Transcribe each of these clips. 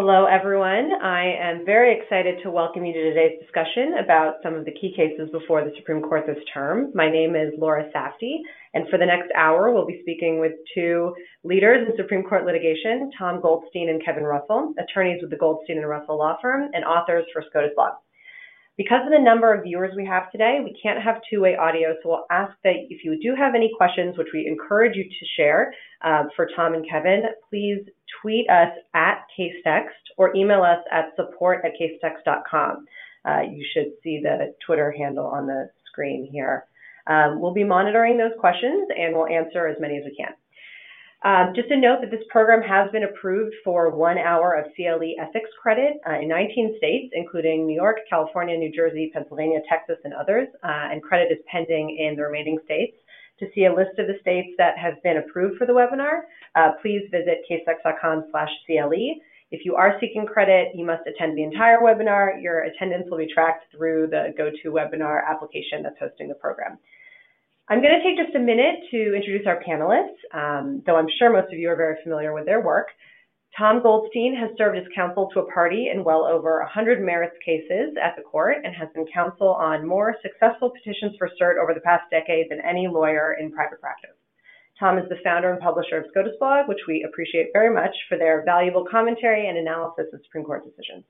Hello, everyone. I am very excited to welcome you to today's discussion about some of the key cases before the Supreme Court this term. My name is Laura Safdie, and for the next hour, we'll be speaking with two leaders in Supreme Court litigation, Tom Goldstein and Kevin Russell, attorneys with the Goldstein and Russell Law Firm and authors for SCOTUS Blog. Because of the number of viewers we have today, we can't have two-way audio, so we'll ask that if you do have any questions, which we encourage you to share uh, for Tom and Kevin, please tweet us at Casetext or email us at support at casetext.com. Uh, you should see the Twitter handle on the screen here. Um, we'll be monitoring those questions and we'll answer as many as we can. Um, just a note that this program has been approved for one hour of CLE ethics credit uh, in 19 states, including New York, California, New Jersey, Pennsylvania, Texas, and others, uh, and credit is pending in the remaining states. To see a list of the states that have been approved for the webinar, uh, please visit casetext.com slash CLE. If you are seeking credit, you must attend the entire webinar. Your attendance will be tracked through the GoToWebinar application that's hosting the program. I'm going to take just a minute to introduce our panelists, um, though I'm sure most of you are very familiar with their work. Tom Goldstein has served as counsel to a party in well over 100 merits cases at the court and has been counsel on more successful petitions for cert over the past decade than any lawyer in private practice. Tom is the founder and publisher of SCOTUS Blog, which we appreciate very much for their valuable commentary and analysis of Supreme Court decisions.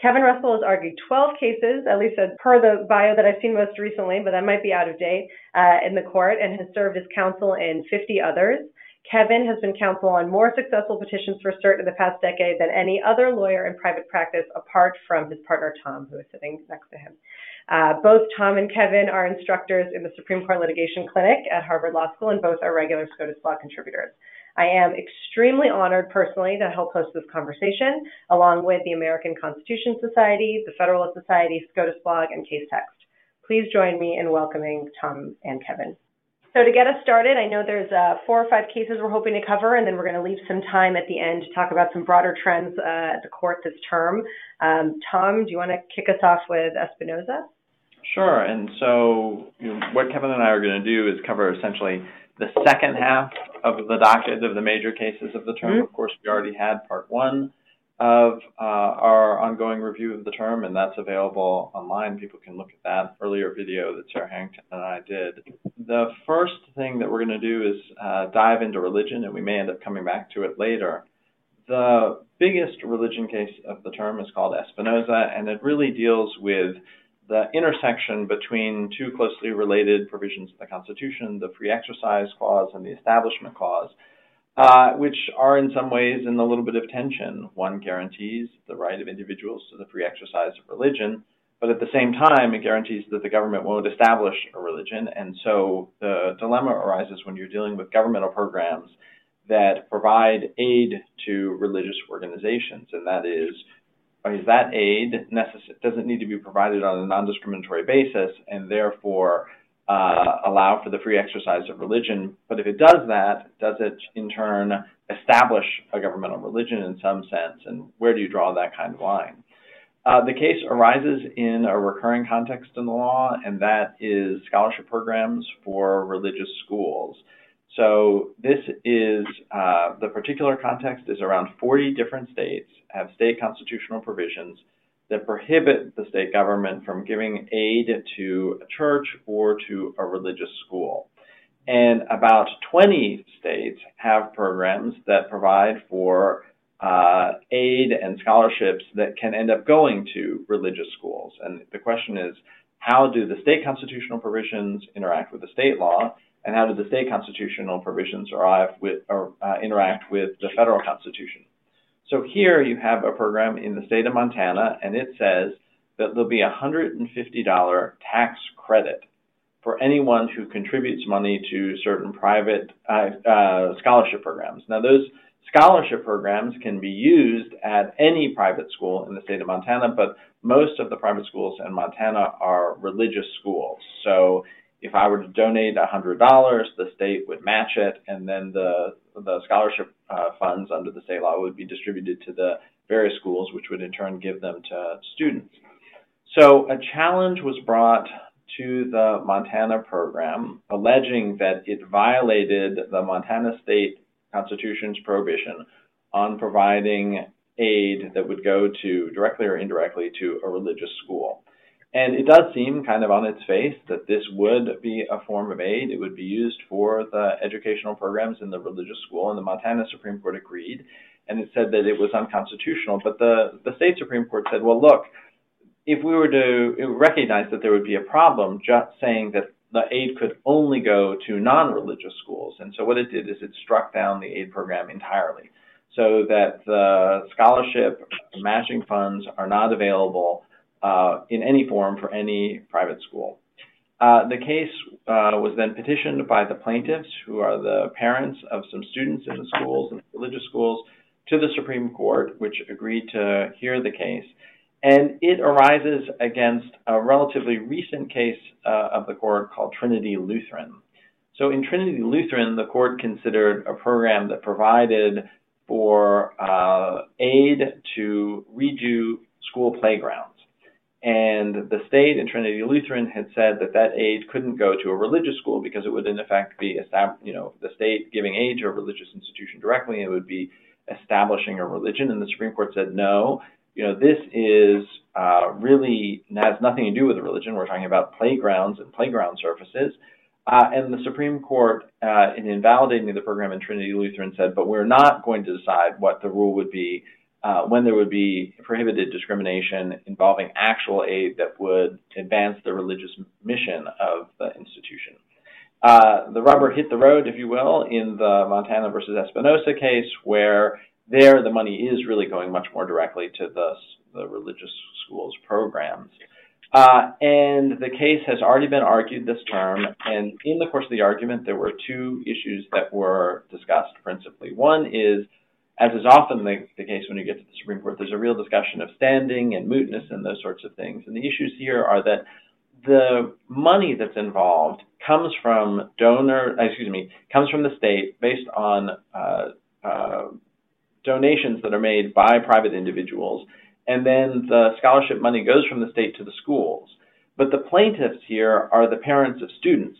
Kevin Russell has argued 12 cases, at least per the bio that I've seen most recently, but that might be out of date, uh, in the court and has served as counsel in 50 others. Kevin has been counsel on more successful petitions for cert in the past decade than any other lawyer in private practice, apart from his partner Tom, who is sitting next to him. Uh, both Tom and Kevin are instructors in the Supreme Court Litigation Clinic at Harvard Law School, and both are regular SCOTUS Blog contributors. I am extremely honored personally to help host this conversation, along with the American Constitution Society, the Federalist Society, SCOTUS Blog, and Casetext. Please join me in welcoming Tom and Kevin. So to get us started, I know there's uh, four or five cases we're hoping to cover, and then we're going to leave some time at the end to talk about some broader trends uh, at the court this term. Um, Tom, do you want to kick us off with Espinoza? Sure. And so you know, what Kevin and I are going to do is cover essentially the second half of the docket of the major cases of the term. Mm-hmm. Of course, we already had part one of uh, our ongoing review of the term, and that's available online. People can look at that earlier video that Sarah Harrington and I did. The first thing that we're going to do is uh, dive into religion, and we may end up coming back to it later. The biggest religion case of the term is called Espinoza, and it really deals with the intersection between two closely related provisions of the Constitution, the Free Exercise Clause and the Establishment Clause, uh, which are in some ways in a little bit of tension. One guarantees the right of individuals to the free exercise of religion, but at the same time, it guarantees that the government won't establish a religion. And so the dilemma arises when you're dealing with governmental programs that provide aid to religious organizations, and that is is that aid necess- doesn't need to be provided on a non-discriminatory basis and therefore uh, allow for the free exercise of religion. But if it does that, does it in turn establish a governmental religion in some sense? And where do you draw that kind of line? Uh, the case arises in a recurring context in the law, and that is scholarship programs for religious schools. So this is uh, the particular context is around 40 different states have state constitutional provisions that prohibit the state government from giving aid to a church or to a religious school. And about 20 states have programs that provide for uh, aid and scholarships that can end up going to religious schools. And the question is, how do the state constitutional provisions interact with the state law? And how do the state constitutional provisions arrive with, or, uh, interact with the federal constitution? So here you have a program in the state of Montana, and it says that there'll be a $150 tax credit for anyone who contributes money to certain private uh, uh, scholarship programs. Now, those scholarship programs can be used at any private school in the state of Montana, but most of the private schools in Montana are religious schools. So if I were to donate $100, the state would match it, and then the the scholarship uh, funds under the state law would be distributed to the various schools, which would in turn give them to students. So a challenge was brought to the Montana program, alleging that it violated the Montana state constitution's prohibition on providing aid that would go to directly or indirectly to a religious school. And it does seem kind of on its face that this would be a form of aid. It would be used for the educational programs in the religious school, and the Montana Supreme Court agreed, and it said that it was unconstitutional. But the, the state Supreme Court said, well, look, if we were to recognize that there would be a problem just saying that the aid could only go to non-religious schools. And so what it did is it struck down the aid program entirely so that the scholarship matching funds are not available uh, in any form for any private school. Uh, the case uh, was then petitioned by the plaintiffs, who are the parents of some students in the schools and religious schools, to the Supreme Court, which agreed to hear the case. And it arises against a relatively recent case uh, of the court called Trinity Lutheran. So in Trinity Lutheran, the court considered a program that provided for uh, aid to redo school playgrounds. And the state and Trinity Lutheran had said that that aid couldn't go to a religious school because it would, in effect, be you know the state giving aid to a religious institution directly. It would be establishing a religion. And the Supreme Court said no. You know this is uh, really has nothing to do with religion. We're talking about playgrounds and playground surfaces. Uh, and the Supreme Court, uh, in invalidating the program in Trinity Lutheran, said, but we're not going to decide what the rule would be uh, when there would be prohibited discrimination involving actual aid that would advance the religious mission of the institution. Uh, the rubber hit the road, if you will, in the Montana versus Espinoza case, where there the money is really going much more directly to the, the religious schools programs. Uh, and the case has already been argued this term, and in the course of the argument, there were two issues that were discussed principally. One is as is often the, the, case when you get to the Supreme Court, there's a real discussion of standing and mootness and those sorts of things. And the issues here are that the money that's involved comes from donor, excuse me, comes from the state based on uh, uh, donations that are made by private individuals, and then the scholarship money goes from the state to the schools. But the plaintiffs here are the parents of students.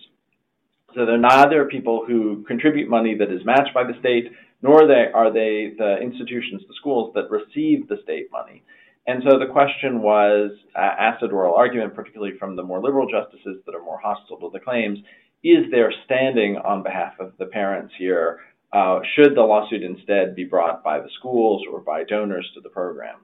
So they're neither people who contribute money that is matched by the state, nor they, are they the institutions, the schools that receive the state money. And so the question was uh, at oral argument, particularly from the more liberal justices that are more hostile to the claims, is there standing on behalf of the parents here? Uh, should the lawsuit instead be brought by the schools or by donors to the program?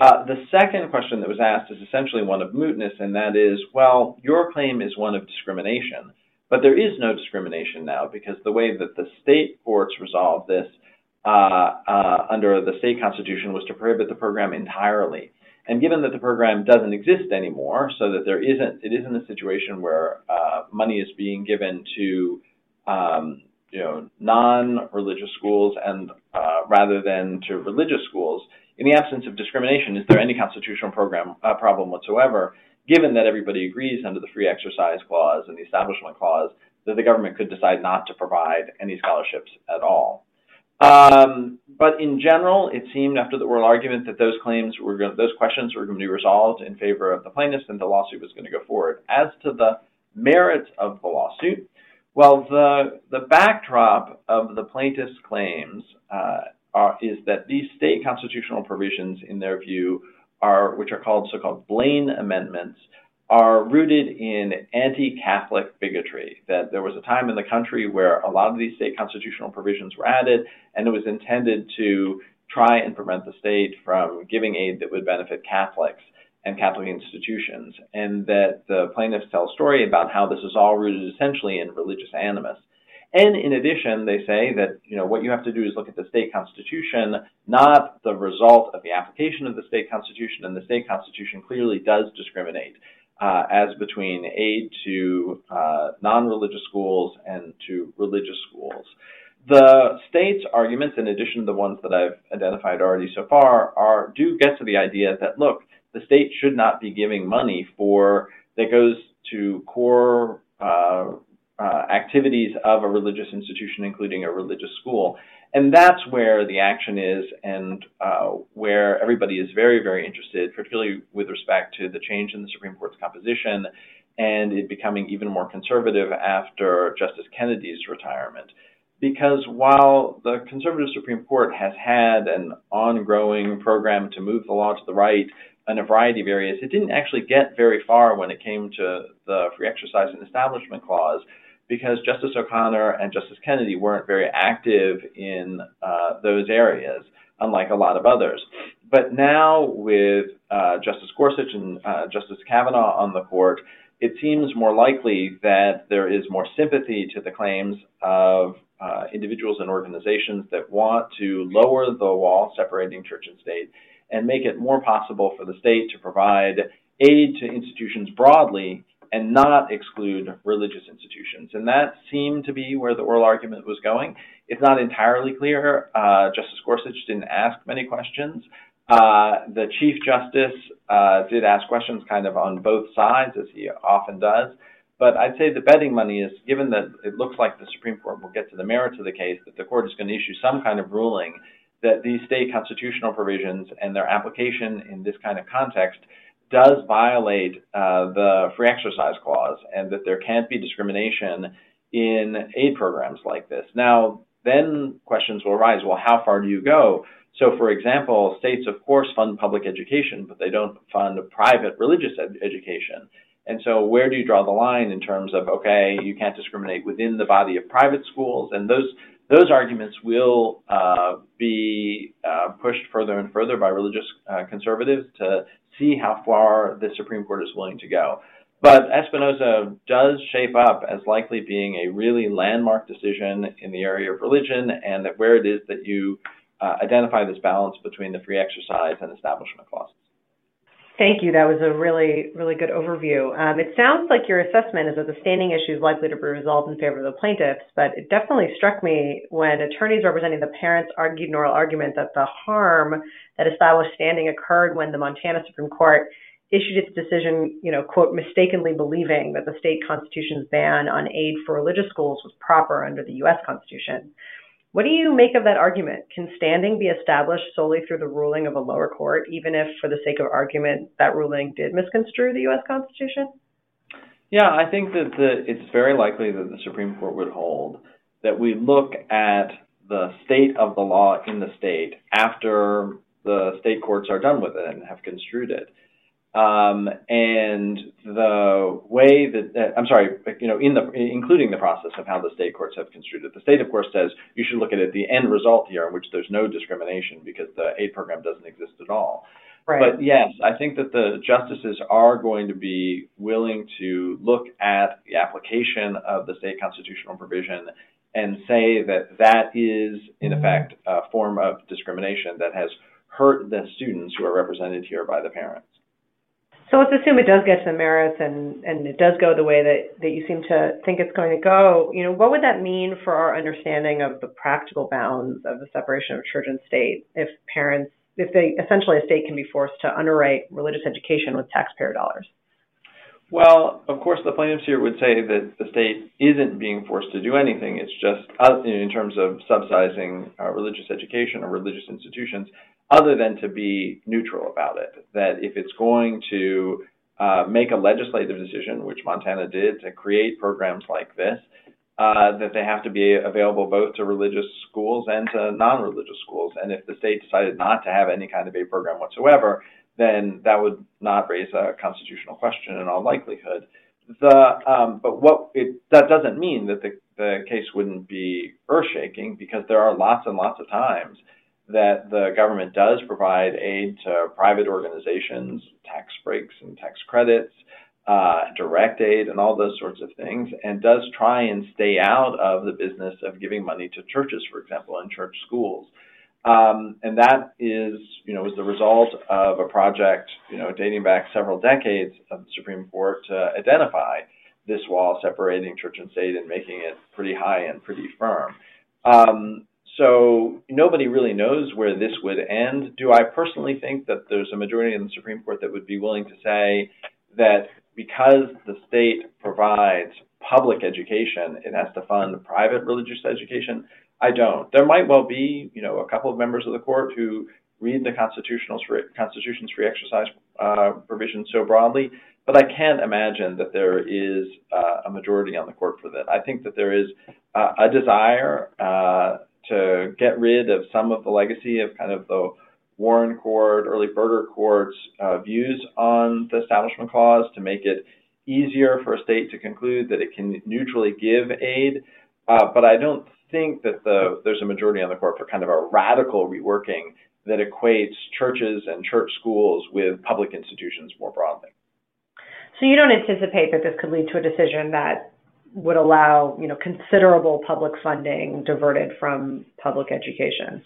Uh, the second question that was asked is essentially one of mootness, and that is, well, your claim is one of discrimination. But there is no discrimination now because the way that the state courts resolved this uh, uh, under the state constitution was to prohibit the program entirely. And given that the program doesn't exist anymore, so that there isn't, it isn't a situation where uh, money is being given to, um, you know, non-religious schools and uh, rather than to religious schools. In the absence of discrimination, is there any constitutional program uh, problem whatsoever? Given that everybody agrees under the free exercise clause and the establishment clause that the government could decide not to provide any scholarships at all. Um, but in general, it seemed after the oral argument that those claims were going, those questions were going to be resolved in favor of the plaintiffs, and the lawsuit was going to go forward. As to the merits of the lawsuit, well, the the backdrop of the plaintiffs' claims uh, are, is that these state constitutional provisions, in their view, are, which are called so-called Blaine amendments, are rooted in anti-Catholic bigotry. That there was a time in the country where a lot of these state constitutional provisions were added, and it was intended to try and prevent the state from giving aid that would benefit Catholics and Catholic institutions. And that the plaintiffs tell a story about how this is all rooted essentially in religious animus. And in addition, they say that you know what you have to do is look at the state constitution, not the result of the application of the state constitution. And the state constitution clearly does discriminate uh, as between aid to uh, non-religious schools and to religious schools. The state's arguments, in addition to the ones that I've identified already so far, are do get to the idea that look, the state should not be giving money for that goes to core uh, uh, activities of a religious institution, including a religious school. And that's where the action is and uh, where everybody is very, very interested, particularly with respect to the change in the Supreme Court's composition and it becoming even more conservative after Justice Kennedy's retirement. because while the conservative Supreme Court has had an ongoing program to move the law to the right in a variety of areas, it didn't actually get very far when it came to the free exercise and establishment clause because Justice O'Connor and Justice Kennedy weren't very active in uh, those areas, unlike a lot of others. But now, with uh, Justice Gorsuch and uh, Justice Kavanaugh on the court, it seems more likely that there is more sympathy to the claims of uh, individuals and organizations that want to lower the wall separating church and state and make it more possible for the state to provide aid to institutions broadly and not exclude religious institutions. And that seemed to be where the oral argument was going. It's not entirely clear. Uh, Justice Gorsuch didn't ask many questions. Uh, the Chief Justice uh, did ask questions kind of on both sides, as he often does. But I'd say the betting money is given that it looks like the Supreme Court will get to the merits of the case, that the court is going to issue some kind of ruling that these state constitutional provisions and their application in this kind of context does violate uh, the free exercise clause and that there can't be discrimination in aid programs like this. Now, then questions will arise well, how far do you go? So, for example, states, of course, fund public education, but they don't fund private religious ed- education. And so, where do you draw the line in terms of, okay, you can't discriminate within the body of private schools? And those those arguments will uh, be uh, pushed further and further by religious uh, conservatives to see how far the Supreme Court is willing to go. But Espinoza does shape up as likely being a really landmark decision in the area of religion, and that where it is that you uh, identify this balance between the free exercise and establishment clauses. Thank you. That was a really, really good overview. Um, it sounds like your assessment is that the standing issue is likely to be resolved in favor of the plaintiffs, but it definitely struck me when attorneys representing the parents argued in oral argument that the harm that established standing occurred when the Montana Supreme Court issued its decision, you know, quote, mistakenly believing that the state constitution's ban on aid for religious schools was proper under the U.S. Constitution. What do you make of that argument? Can standing be established solely through the ruling of a lower court, even if, for the sake of argument, that ruling did misconstrue the U.S. Constitution? Yeah, I think that the, it's very likely that the Supreme Court would hold that we look at the state of the law in the state after the state courts are done with it and have construed it. Um, and the way that uh, I'm sorry, you know, in the including the process of how the state courts have construed it, the state, of course, says you should look at it the end result here, in which there's no discrimination because the aid program doesn't exist at all. Right. But yes, I think that the justices are going to be willing to look at the application of the state constitutional provision and say that that is, in effect, a form of discrimination that has hurt the students who are represented here by the parents. So let's assume it does get to the merits and, and it does go the way that, that you seem to think it's going to go. You know, what would that mean for our understanding of the practical bounds of the separation of church and state if parents, if they essentially a state can be forced to underwrite religious education with taxpayer dollars? Well, of course, the plaintiffs here would say that the state isn't being forced to do anything. It's just uh, in terms of subsidizing uh, religious education or religious institutions other than to be neutral about it. That if it's going to uh, make a legislative decision, which Montana did, to create programs like this, uh, that they have to be available both to religious schools and to non-religious schools. And if the state decided not to have any kind of a program whatsoever, then that would not raise a constitutional question in all likelihood. The um, but what it that doesn't mean that the the case wouldn't be earth-shaking because there are lots and lots of times that the government does provide aid to private organizations, tax breaks and tax credits, uh, direct aid, and all those sorts of things, and does try and stay out of the business of giving money to churches, for example, and church schools. Um, and that is, you know, was the result of a project, you know, dating back several decades of the Supreme Court to identify this wall separating church and state and making it pretty high and pretty firm. Um, so nobody really knows where this would end. Do I personally think that there's a majority in the Supreme Court that would be willing to say that because the state provides public education, it has to fund private religious education? I don't. There might well be, you know, a couple of members of the court who read the constitutional Constitution's free exercise uh, provision so broadly, but I can't imagine that there is uh, a majority on the court for that. I think that there is uh, a desire uh, to get rid of some of the legacy of kind of the Warren Court, early Burger Court's uh, views on the Establishment Clause to make it easier for a state to conclude that it can neutrally give aid. Uh, but I don't think that the, there's a majority on the court for kind of a radical reworking that equates churches and church schools with public institutions more broadly. So you don't anticipate that this could lead to a decision that would allow, you know, considerable public funding diverted from public education?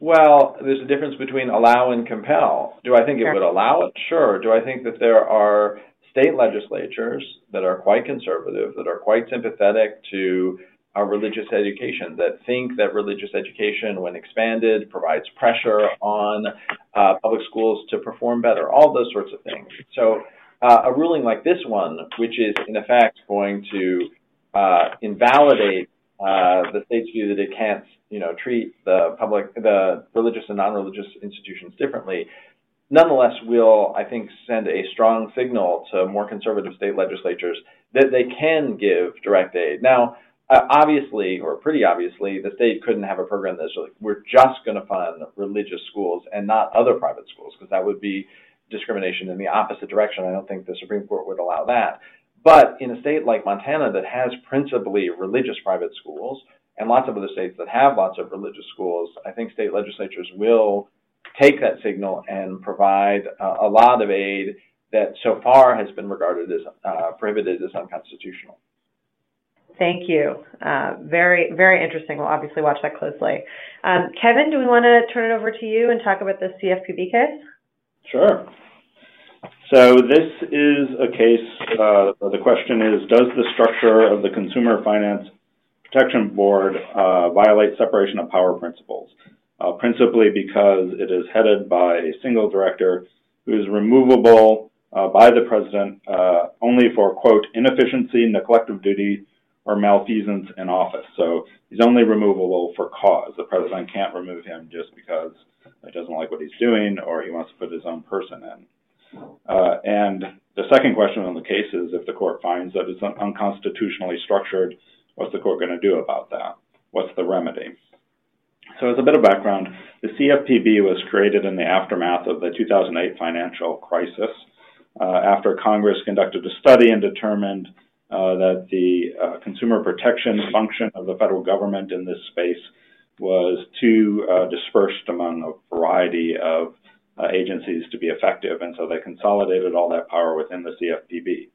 Well, there's a difference between allow and compel. Do I think it would allow it? Sure. Do I think that there are state legislatures that are quite conservative, that are quite sympathetic to our religious education, that think that religious education, when expanded, provides pressure on uh, public schools to perform better, all those sorts of things. So, uh, a ruling like this one, which is in effect going to uh, invalidate uh, the state's view that it can't, you know, treat the public, the religious and non-religious institutions differently, nonetheless will, I think, send a strong signal to more conservative state legislatures that they can give direct aid. Now, uh, obviously, or pretty obviously, the state couldn't have a program that's like, we're just going to fund religious schools and not other private schools, because that would be discrimination in the opposite direction. I don't think the Supreme Court would allow that. But in a state like Montana that has principally religious private schools, and lots of other states that have lots of religious schools, I think state legislatures will take that signal and provide uh, a lot of aid that so far has been regarded as uh, prohibited as unconstitutional. Thank you. Uh, very, very interesting. We'll obviously watch that closely. Um, Kevin, do we want to turn it over to you and talk about the CFPB case? Sure. So this is a case, uh, the question is, does the structure of the Consumer Finance Protection Board uh, violate separation of power principles? uh, principally because it is headed by a single director who is removable uh, by the president uh, only for, quote, inefficiency, neglect of duty, or malfeasance in office. So he's only removable for cause. The president can't remove him just because he doesn't like what he's doing or he wants to put his own person in. Uh, and the second question on the case is if the court finds that it's unconstitutionally structured, what's the court going to do about that? What's the remedy? So as a bit of background, the CFPB was created in the aftermath of the 2008 financial crisis uh, after Congress conducted a study and determined that the uh, consumer protection function of the federal government in this space was too uh, dispersed among a variety of uh, agencies to be effective, and so they consolidated all that power within the CFPB.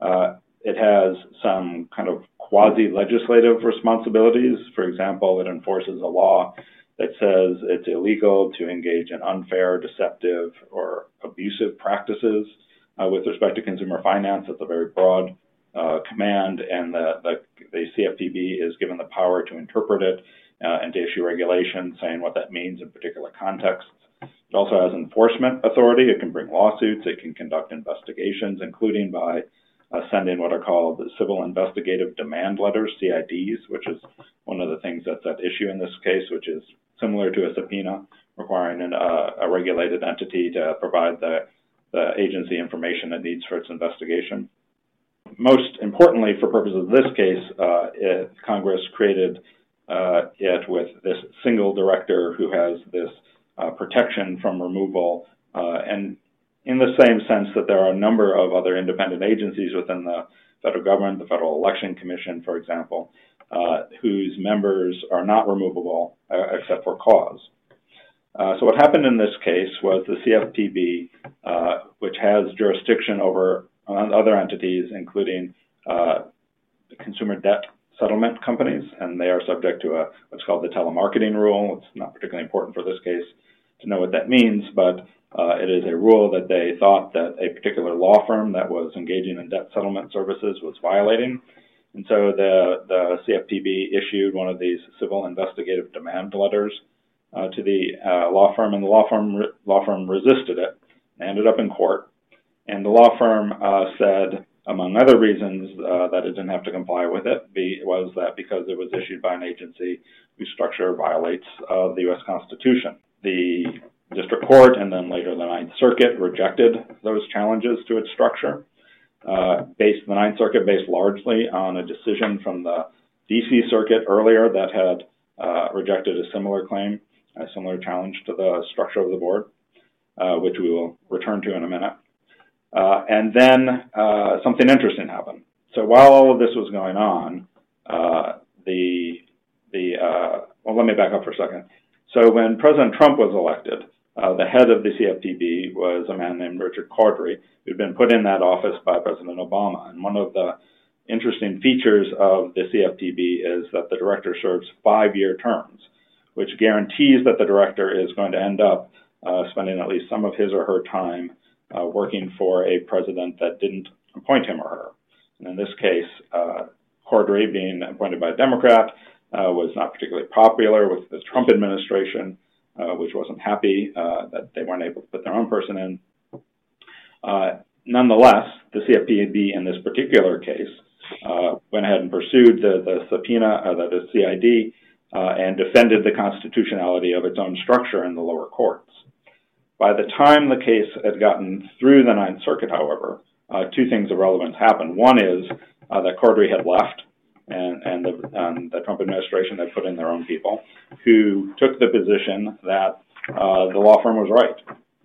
Uh, it has some kind of quasi-legislative responsibilities. For example, it enforces a law that says it's illegal to engage in unfair, deceptive, or abusive practices uh, with respect to consumer finance. It's a very broad uh, command, and the, the, the, CFPB is given the power to interpret it uh, and to issue regulations saying what that means in particular contexts. It also has enforcement authority. It can bring lawsuits. It can conduct investigations, including by uh, send in what are called civil investigative demand letters, CIDs, which is one of the things that's at issue in this case, which is similar to a subpoena requiring an, uh, a regulated entity to provide the, the agency information it needs for its investigation. Most importantly, for purposes of this case, uh, it, Congress created uh, it with this single director who has this uh, protection from removal uh, and in the same sense that there are a number of other independent agencies within the federal government, the Federal Election Commission, for example, uh, whose members are not removable uh, except for cause. Uh, so what happened in this case was the CFPB, uh, which has jurisdiction over other entities, including uh, consumer debt settlement companies, and they are subject to a what's called the telemarketing rule. It's not particularly important for this case to know what that means, but uh, it is a rule that they thought that a particular law firm that was engaging in debt settlement services was violating. And so the, the CFPB issued one of these civil investigative demand letters uh, to the uh, law firm, and the law firm law firm resisted it, and ended up in court. And the law firm uh, said, among other reasons, uh, that it didn't have to comply with it, be, was that because it was issued by an agency whose structure violates uh, the U.S. Constitution. The district court and then later the Ninth Circuit rejected those challenges to its structure. Uh, based the Ninth Circuit based largely on a decision from the D.C. Circuit earlier that had uh, rejected a similar claim, a similar challenge to the structure of the board, uh, which we will return to in a minute. Uh, and then uh, something interesting happened. So while all of this was going on, uh, the the well, let me back up for a second. So when President Trump was elected, uh, the head of the CFPB was a man named Richard Cordray, who'd been put in that office by President Obama. And one of the interesting features of the CFPB is that the director serves five-year terms, which guarantees that the director is going to end up uh, spending at least some of his or her time uh, working for a president that didn't appoint him or her. And in this case, uh, Cordray, being appointed by a Democrat, uh, was not particularly popular with the Trump administration uh, which wasn't happy uh, that they weren't able to put their own person in. Uh, nonetheless, the CFPB in this particular case went ahead and pursued the, the subpoena, uh, the CID, uh, and defended the constitutionality of its own structure in the lower courts. By the time the case had gotten through the Ninth Circuit, however, two things of relevance happened. One is that Cordray had left and, and, the, and the Trump administration had put in their own people who took the position that uh, the law firm was right,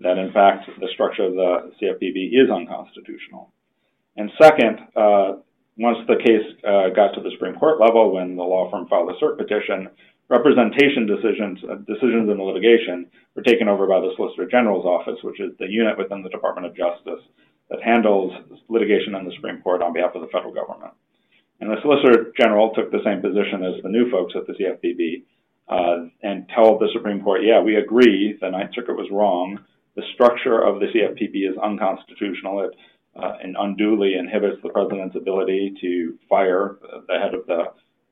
that in fact the structure of the CFPB is unconstitutional. And second, uh, once the case uh, got to the Supreme Court level, when the law firm filed a cert petition, representation decisions uh, decisions in the litigation were taken over by the Solicitor General's office, which is the unit within the Department of Justice that handles litigation in the Supreme Court on behalf of the federal government. And the Solicitor General took the same position as the new folks at the CFPB uh, and told the Supreme Court, yeah, we agree the Ninth Circuit was wrong. The structure of the CFPB is unconstitutional. It uh, and unduly inhibits the president's ability to fire the head of the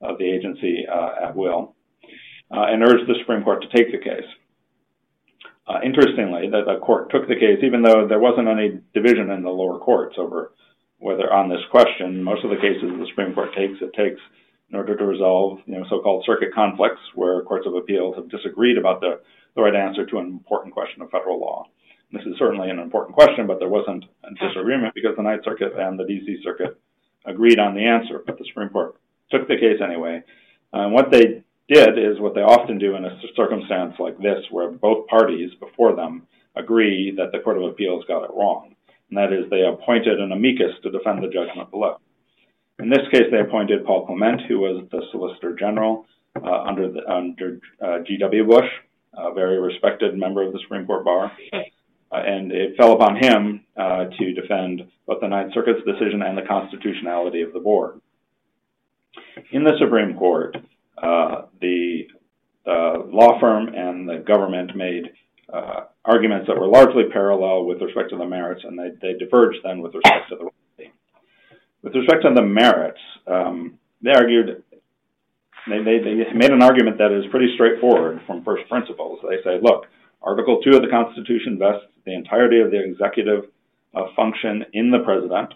of the agency uh, at will, uh, and urged the Supreme Court to take the case. Uh, interestingly, the, the court took the case, even though there wasn't any division in the lower courts over whether on this question, most of the cases the Supreme Court takes, it takes in order to resolve, you know, so-called circuit conflicts where courts of appeals have disagreed about the, the right answer to an important question of federal law. This is certainly an important question, but there wasn't a disagreement because the Ninth Circuit and the D.C. Circuit agreed on the answer, but the Supreme Court took the case anyway. And what they did is what they often do in a circumstance like this, where both parties before them agree that the Court of Appeals got it wrong and that is they appointed an amicus to defend the judgment below. In this case, they appointed Paul Clement, who was the Solicitor General uh, under, the, under uh, G.W. Bush, a very respected member of the Supreme Court bar. Uh, and it fell upon him uh, to defend both the Ninth Circuit's decision and the constitutionality of the board. In the Supreme Court, the law firm and the government made uh, arguments that were largely parallel with respect to the merits, and they, they diverged then with respect to the remedy. With respect to the merits, um, they argued, they, they, they made an argument that is pretty straightforward from first principles. They say, look, Article 2 of the Constitution vests the entirety of the executive uh, function in the president.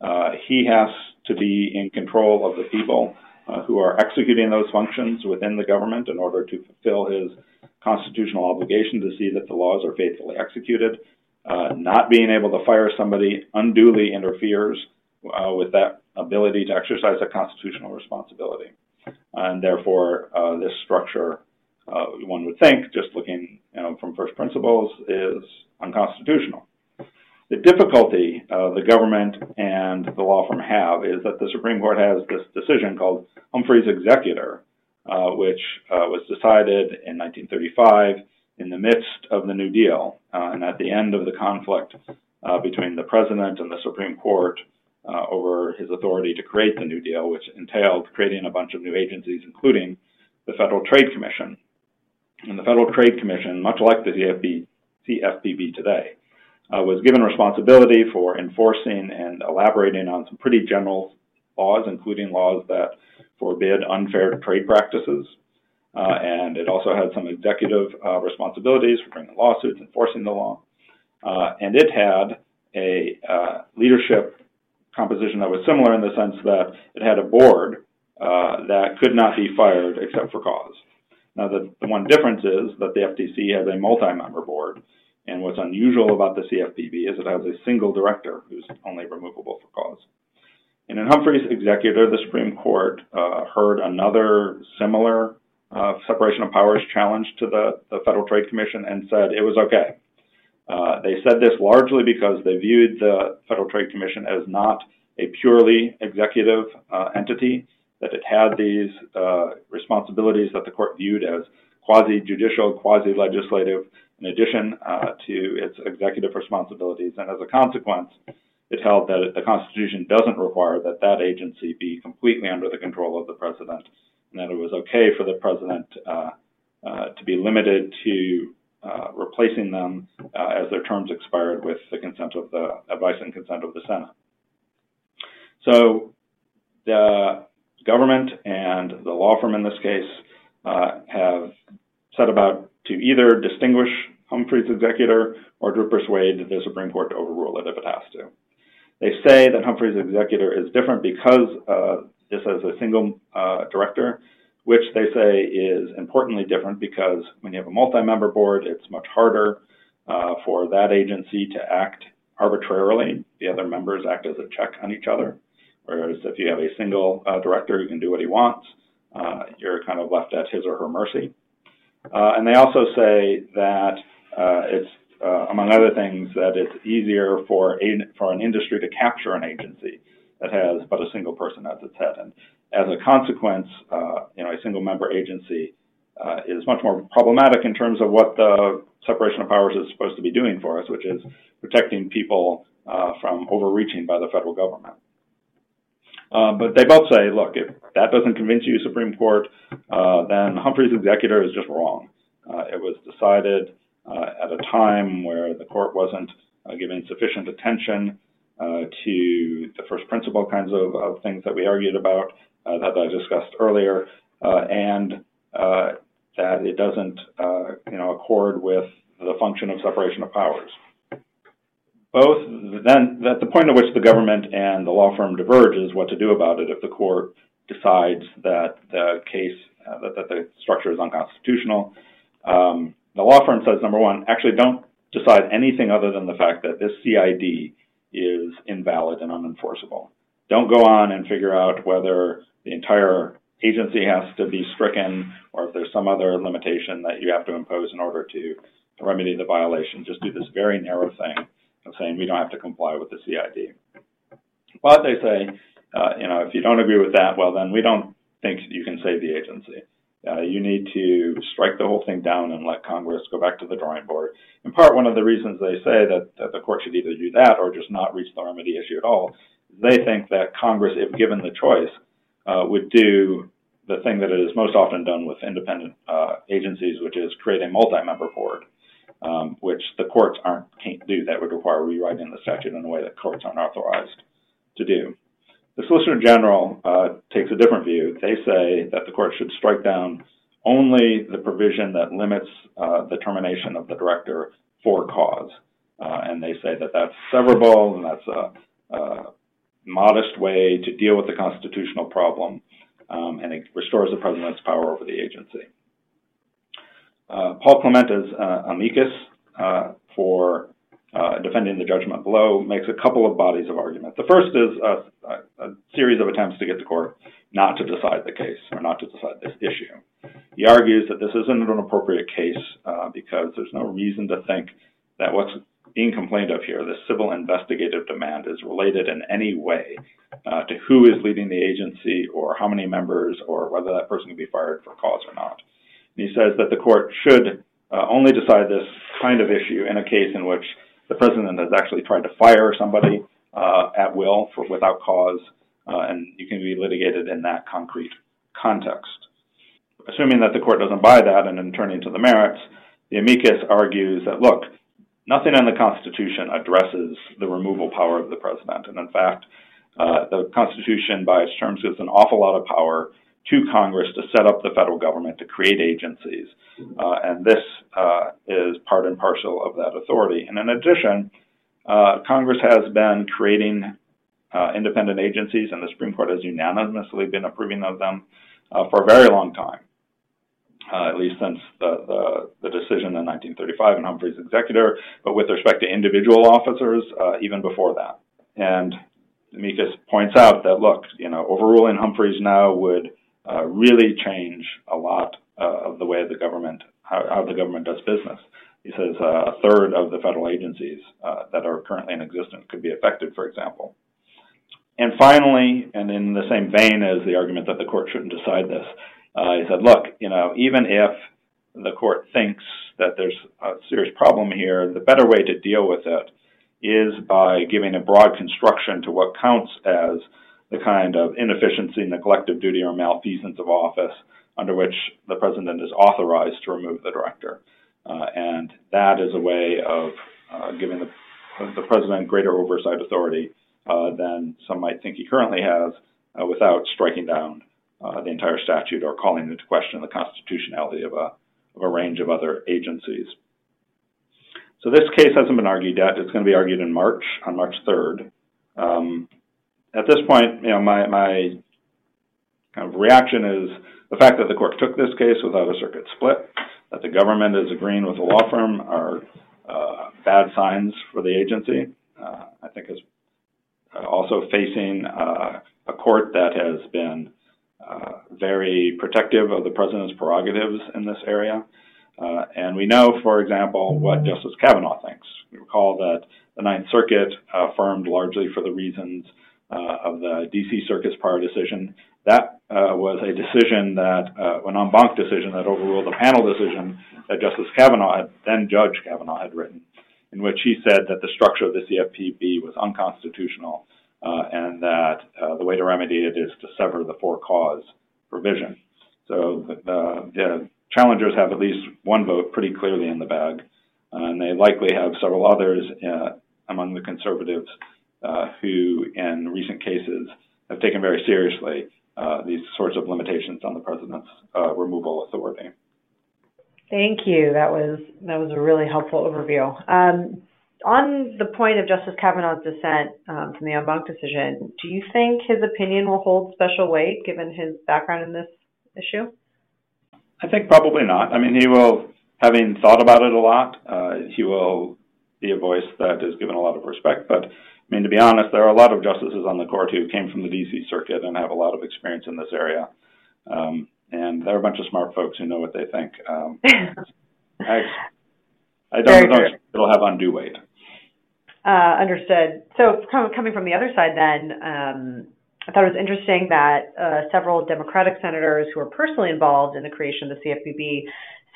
Uh, he has to be in control of the people uh, who are executing those functions within the government in order to fulfill his constitutional obligation to see that the laws are faithfully executed. Uh, not being able to fire somebody unduly interferes uh, with that ability to exercise a constitutional responsibility. And therefore, uh, this structure, uh, one would think, just looking you know, from first principles, is unconstitutional. The difficulty uh, the government and the law firm have is that the Supreme Court has this decision called Humphrey's Executor, uh, which uh, was decided in 1935 in the midst of the New Deal uh, and at the end of the conflict uh, between the president and the Supreme Court uh, over his authority to create the New Deal, which entailed creating a bunch of new agencies, including the Federal Trade Commission. And the Federal Trade Commission, much like the CFP, CFPB today, uh, was given responsibility for enforcing and elaborating on some pretty general laws, including laws that forbid unfair trade practices. Uh, and it also had some executive uh, responsibilities for bringing lawsuits, enforcing the law. Uh, and it had a uh, leadership composition that was similar in the sense that it had a board uh, that could not be fired except for cause. Now, the, the one difference is that the FTC has a multi-member board, and what's unusual about the CFPB is it has a single director who's only removable for cause. And in Humphrey's executor, the Supreme Court uh, heard another similar uh, separation of powers challenge to the, the Federal Trade Commission and said it was okay. Uh, they said this largely because they viewed the Federal Trade Commission as not a purely executive uh, entity, that it had these uh, responsibilities that the court viewed as quasi judicial, quasi legislative, in addition uh, to its executive responsibilities. And as a consequence, it held that the Constitution doesn't require that that agency be completely under the control of the president, and that it was okay for the president uh, uh, to be limited to uh, replacing them uh, as their terms expired with the consent of the advice and consent of the Senate. So the government and the law firm in this case uh, have set about to either distinguish Humphrey's executor or to persuade the Supreme Court to overrule it if it has to. They say that Humphrey's executor is different because uh, this has a single uh, director, which they say is importantly different because when you have a multi-member board, it's much harder uh, for that agency to act arbitrarily. The other members act as a check on each other. Whereas if you have a single uh, director who can do what he wants, uh, you're kind of left at his or her mercy. Uh, and they also say that uh, it's, uh, among other things, that it's easier for, a, for an industry to capture an agency that has but a single person as its head. And as a consequence, uh, you know, a single member agency uh, is much more problematic in terms of what the separation of powers is supposed to be doing for us, which is protecting people uh, from overreaching by the federal government. Uh, but they both say, look, if that doesn't convince you, Supreme Court, uh, then Humphrey's executor is just wrong. Uh, it was decided uh, at a time where the court wasn't uh, giving sufficient attention to the first principle kinds of, of, things that we argued about that I discussed earlier, and that it doesn't, you know, accord with the function of separation of powers both then at the point at which the government and the law firm diverge is what to do about it if the court decides that the case uh, that, that, the structure is unconstitutional. Um, the law firm says number one, actually don't decide anything other than the fact that this CID is invalid and unenforceable. Don't go on and figure out whether the entire agency has to be stricken or if there's some other limitation that you have to impose in order to remedy the violation. Just do this very narrow thing saying we don't have to comply with the CID. But they say, uh, you know, if you don't agree with that, well, then we don't think you can save the agency. Uh, you need to strike the whole thing down and let Congress go back to the drawing board. In part, one of the reasons they say that, that the court should either do that or just not reach the remedy issue at all, they think that Congress, if given the choice, uh, would do the thing that it is most often done with independent uh, agencies, which is create a multi-member board um, which the courts aren't can't do. That would require rewriting the statute in a way that courts aren't authorized to do. The Solicitor General uh, takes a different view. They say that the court should strike down only the provision that limits uh, the termination of the director for cause. Uh, and they say that that's severable and that's a, a, modest way to deal with the constitutional problem um, and it restores the president's power over the agency. Uh, Paul Clement uh, amicus uh, for defending the judgment below, makes a couple of bodies of argument. The first is a, series of attempts to get the court not to decide the case or not to decide this issue. He argues that this isn't an appropriate case because there's no reason to think that what's being complained of here, the civil investigative demand, is related in any way to who is leading the agency or how many members or whether that person can be fired for cause or not. He says that the court should uh, only decide this kind of issue in a case in which the president has actually tried to fire somebody uh, at will for without cause, uh, and you can be litigated in that concrete context. Assuming that the court doesn't buy that, and then turning to the merits, the amicus argues that look, nothing in the Constitution addresses the removal power of the president, and in fact, uh, the Constitution, by its terms, gives an awful lot of power to Congress to set up the federal government to create agencies. Uh, and this uh, is part and parcel of that authority. And in addition, uh, Congress has been creating uh, independent agencies, and the Supreme Court has unanimously been approving of them uh, for a very long time. uh, at least since the, the, the, decision in 1935 in Humphrey's executor, but with respect to individual officers, even before that. And amicus points out that, look, you know, overruling Humphreys now would uh, really change a lot uh, of the way the government, how, how, the government does business. He says uh, a third of the federal agencies uh, that are currently in existence could be affected, for example. And finally, and in the same vein as the argument that the court shouldn't decide this, he said, look, you know, even if the court thinks that there's a serious problem here, the better way to deal with it is by giving a broad construction to what counts as the kind of inefficiency, neglect of duty, or malfeasance of office under which the president is authorized to remove the director. Uh, and that is a way of uh, giving the, the president greater oversight authority uh, than some might think he currently has uh, without striking down uh, the entire statute or calling into question the constitutionality of a, of a range of other agencies. So this case hasn't been argued yet. It's going to be argued in March, on March 3rd. Um, at this point, you know, my, my kind of reaction is the fact that the court took this case without a circuit split, that the government is agreeing with the law firm are uh, bad signs for the agency. Uh, I think is also facing uh, a court that has been uh, very protective of the president's prerogatives in this area. Uh, and we know, for example, what Justice Kavanaugh thinks. We recall that the Ninth Circuit affirmed largely for the reasons uh, of the D.C. Circuit's prior decision. That uh, was a decision that, uh, an en banc decision that overruled a panel decision that Justice Kavanaugh, had, then Judge Kavanaugh, had written, in which he said that the structure of the CFPB was unconstitutional and that the way to remedy it is to sever the for cause provision. So the, the challengers have at least one vote pretty clearly in the bag, uh, and they likely have several others uh, among the conservatives uh, who, in recent cases, have taken very seriously uh, these sorts of limitations on the president's uh, removal authority. Thank you. That was that was a really helpful overview. Um, on the point of Justice Kavanaugh's dissent um, from the en banc decision, do you think his opinion will hold special weight given his background in this issue? I think probably not. I mean, he will, having thought about it a lot, uh, he will be a voice that is given a lot of respect. But I mean, to be honest, there are a lot of justices on the court who came from the D.C. Circuit and have a lot of experience in this area. Um, and there are a bunch of smart folks who know what they think. Um, I, I don't know if it'll have undue weight. Uh, understood. So coming from the other side, then, um, I thought it was interesting that uh, several Democratic senators who were personally involved in the creation of the CFPB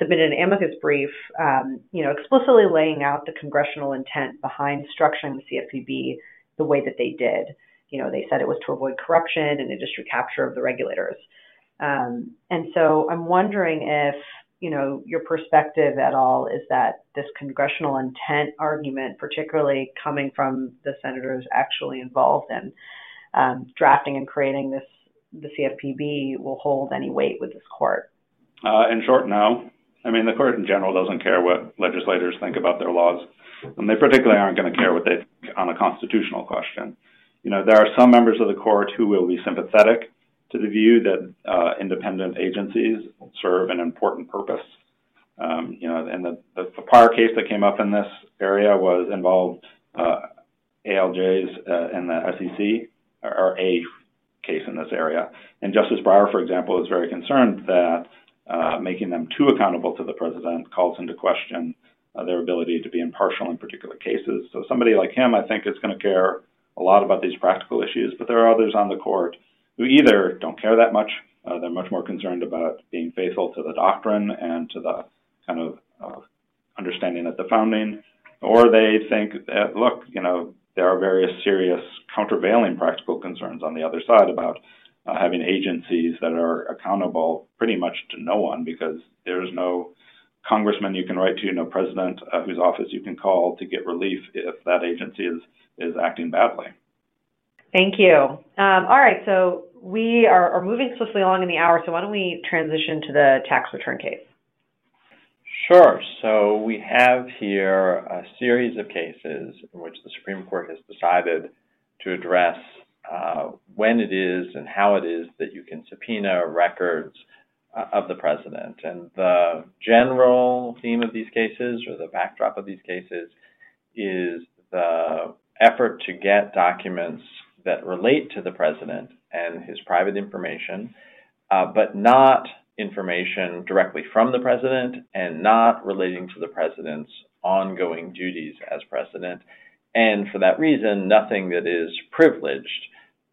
submitted an amicus brief, um, you know, explicitly laying out the congressional intent behind structuring the CFPB the way that they did. You know, they said it was to avoid corruption and industry capture of the regulators. Um, and so I'm wondering if, you know, your perspective at all is that this congressional intent argument, particularly coming from the senators actually involved in um, drafting and creating this the CFPB will hold any weight with this court? Uh, in short, no. I mean, the court in general doesn't care what legislators think about their laws, and they particularly aren't going to care what they think on a constitutional question. You know, there are some members of the court who will be sympathetic to the view that uh, independent agencies serve an important purpose. Um, you know, and the, the, the, prior case that came up in this area was involved uh, ALJs uh, the SEC, or a case in this area. And Justice Breyer, for example, is very concerned that uh, making them too accountable to the president calls into question uh, their ability to be impartial in particular cases. So somebody like him, I think, is going to care a lot about these practical issues. But there are others on the court who either don't care that much, uh, they're much more concerned about being faithful to the doctrine and to the kind of uh, understanding at the founding, or they think that, look, you know, there are various serious countervailing practical concerns on the other side about uh, having agencies that are accountable pretty much to no one because there's no congressman you can write to, no president uh, whose office you can call to get relief if that agency is, is acting badly. Thank you. Um, all right, so we are, are moving swiftly along in the hour, so why don't we transition to the tax return case? Sure. So we have here a series of cases in which the Supreme Court has decided to address uh, when it is and how it is that you can subpoena records uh, of the president. And the general theme of these cases, or the backdrop of these cases, is the effort to get documents that relate to the president and his private information, uh, but not information directly from the president and not relating to the president's ongoing duties as president. And for that reason, nothing that is privileged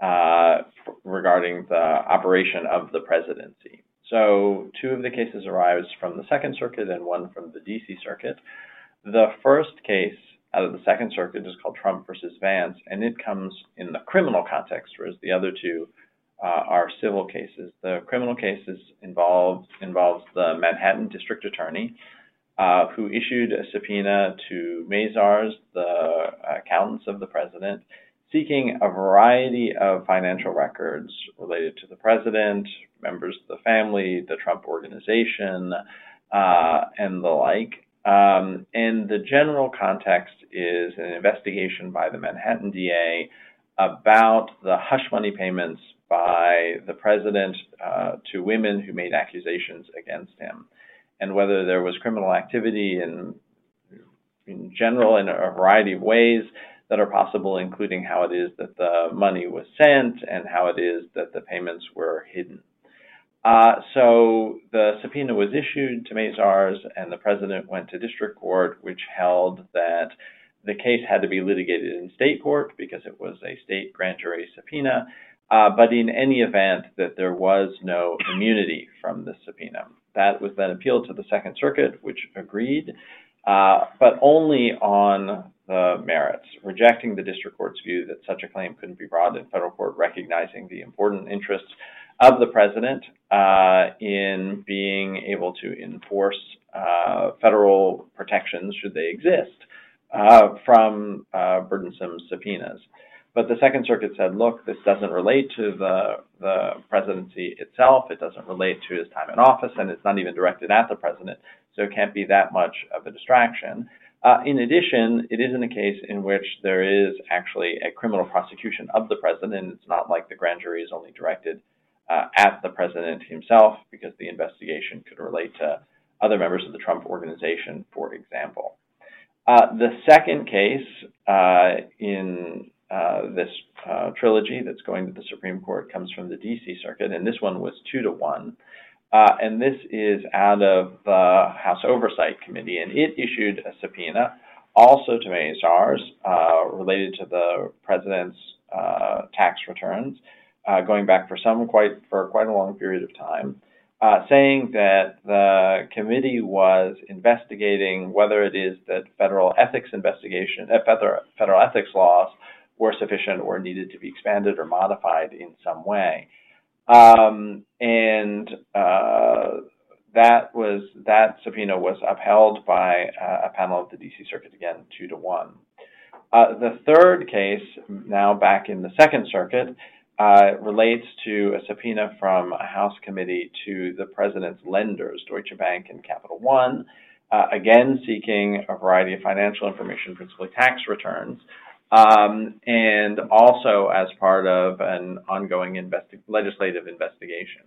uh, regarding the operation of the presidency. So, two of the cases arise from the Second Circuit and one from the DC Circuit. The first case out of the Second Circuit is called Trump versus Vance, and it comes in the criminal context, whereas the other two uh, are civil cases. The criminal cases involved involves the Manhattan District Attorney, uh, who issued a subpoena to Mazars, the accountants of the president, seeking a variety of financial records related to the president, members of the family, the Trump organization, uh, and the like. Um, and the general context is an investigation by the Manhattan DA about the hush money payments by the president uh, to women who made accusations against him, and whether there was criminal activity in, in general in a variety of ways that are possible, including how it is that the money was sent and how it is that the payments were hidden. Uh, so the subpoena was issued to Mazars, and the president went to district court, which held that the case had to be litigated in state court because it was a state grand jury subpoena, uh, but in any event, that there was no immunity from the subpoena. That was then appealed to the Second Circuit, which agreed, uh, but only on the merits, rejecting the district court's view that such a claim couldn't be brought in federal court, recognizing the important interests of the president uh, in being able to enforce uh, federal protections, should they exist, uh, from uh, burdensome subpoenas. But the Second Circuit said, look, this doesn't relate to the, the presidency itself. It doesn't relate to his time in office, and it's not even directed at the president. So it can't be that much of a distraction. Uh, in addition, it isn't a case in which there is actually a criminal prosecution of the president. It's not like the grand jury is only directed uh, at the president himself, because the investigation could relate to other members of the Trump organization, for example. Uh, the second case uh, in uh, this uh, trilogy that's going to the Supreme Court comes from the DC Circuit, and this one was two to one. Uh, and this is out of the House Oversight Committee, and it issued a subpoena also to Mazars uh, related to the president's uh, tax returns, going back for some quite for quite a long period of time. Uh, saying that the committee was investigating whether it is that federal ethics investigation, uh, federal, federal ethics laws were sufficient or needed to be expanded or modified in some way. Um, and uh, that was that subpoena was upheld by uh, a panel of the D.C. Circuit again, two to one. Uh, the third case, now back in the Second Circuit, uh, relates to a subpoena from a House committee to the president's lenders, Deutsche Bank and Capital One, uh, again seeking a variety of financial information, principally tax returns, um, and also as part of an ongoing investi- legislative investigation.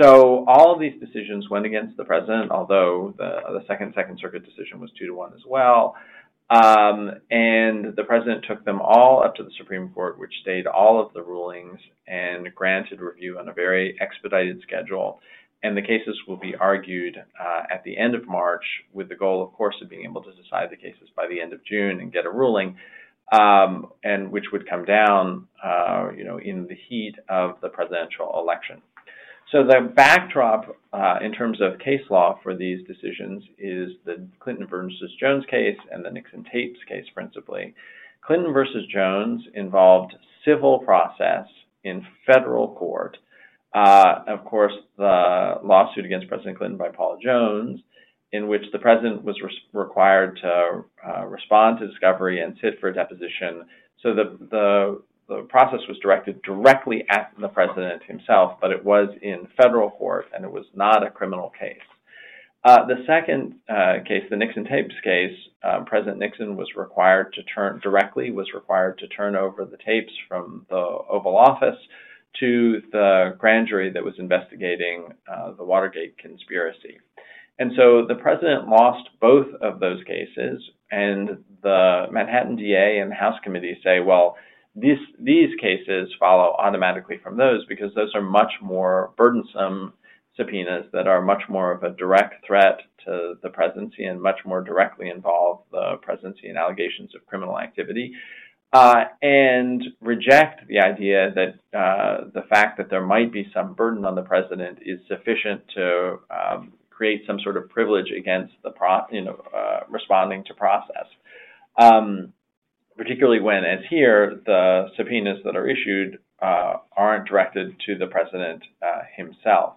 So all of these decisions went against the president, although the, the second Second Circuit decision was two to one as well. Um, and the president took them all up to the Supreme Court, which stayed all of the rulings and granted review on a very expedited schedule. And the cases will be argued uh, at the end of March, with the goal, of course, of being able to decide the cases by the end of June and get a ruling um, and which would come down, uh, you know, in the heat of the presidential election. So the backdrop uh, in terms of case law for these decisions is the Clinton versus Jones case and the Nixon tapes case principally. Clinton versus Jones involved civil process in federal court. Uh, of course, the lawsuit against President Clinton by Paula Jones in which the president was re- required to uh, respond to discovery and sit for a deposition. So the, the, the process was directed directly at the president himself, but it was in federal court and it was not a criminal case. Uh, the second uh, case, the Nixon tapes case, uh, President Nixon was required to turn directly was required to turn over the tapes from the Oval Office to the grand jury that was investigating uh, the Watergate conspiracy. And so the president lost both of those cases, and the Manhattan DA and the House committee say, well, these these cases follow automatically from those because those are much more burdensome subpoenas that are much more of a direct threat to the presidency and much more directly involve the presidency in allegations of criminal activity. Uh, and reject the idea that uh, the fact that there might be some burden on the president is sufficient to um, create some sort of privilege against the pro- you know uh, responding to process. Um, particularly when, as here, the subpoenas that are issued uh, aren't directed to the president uh, himself.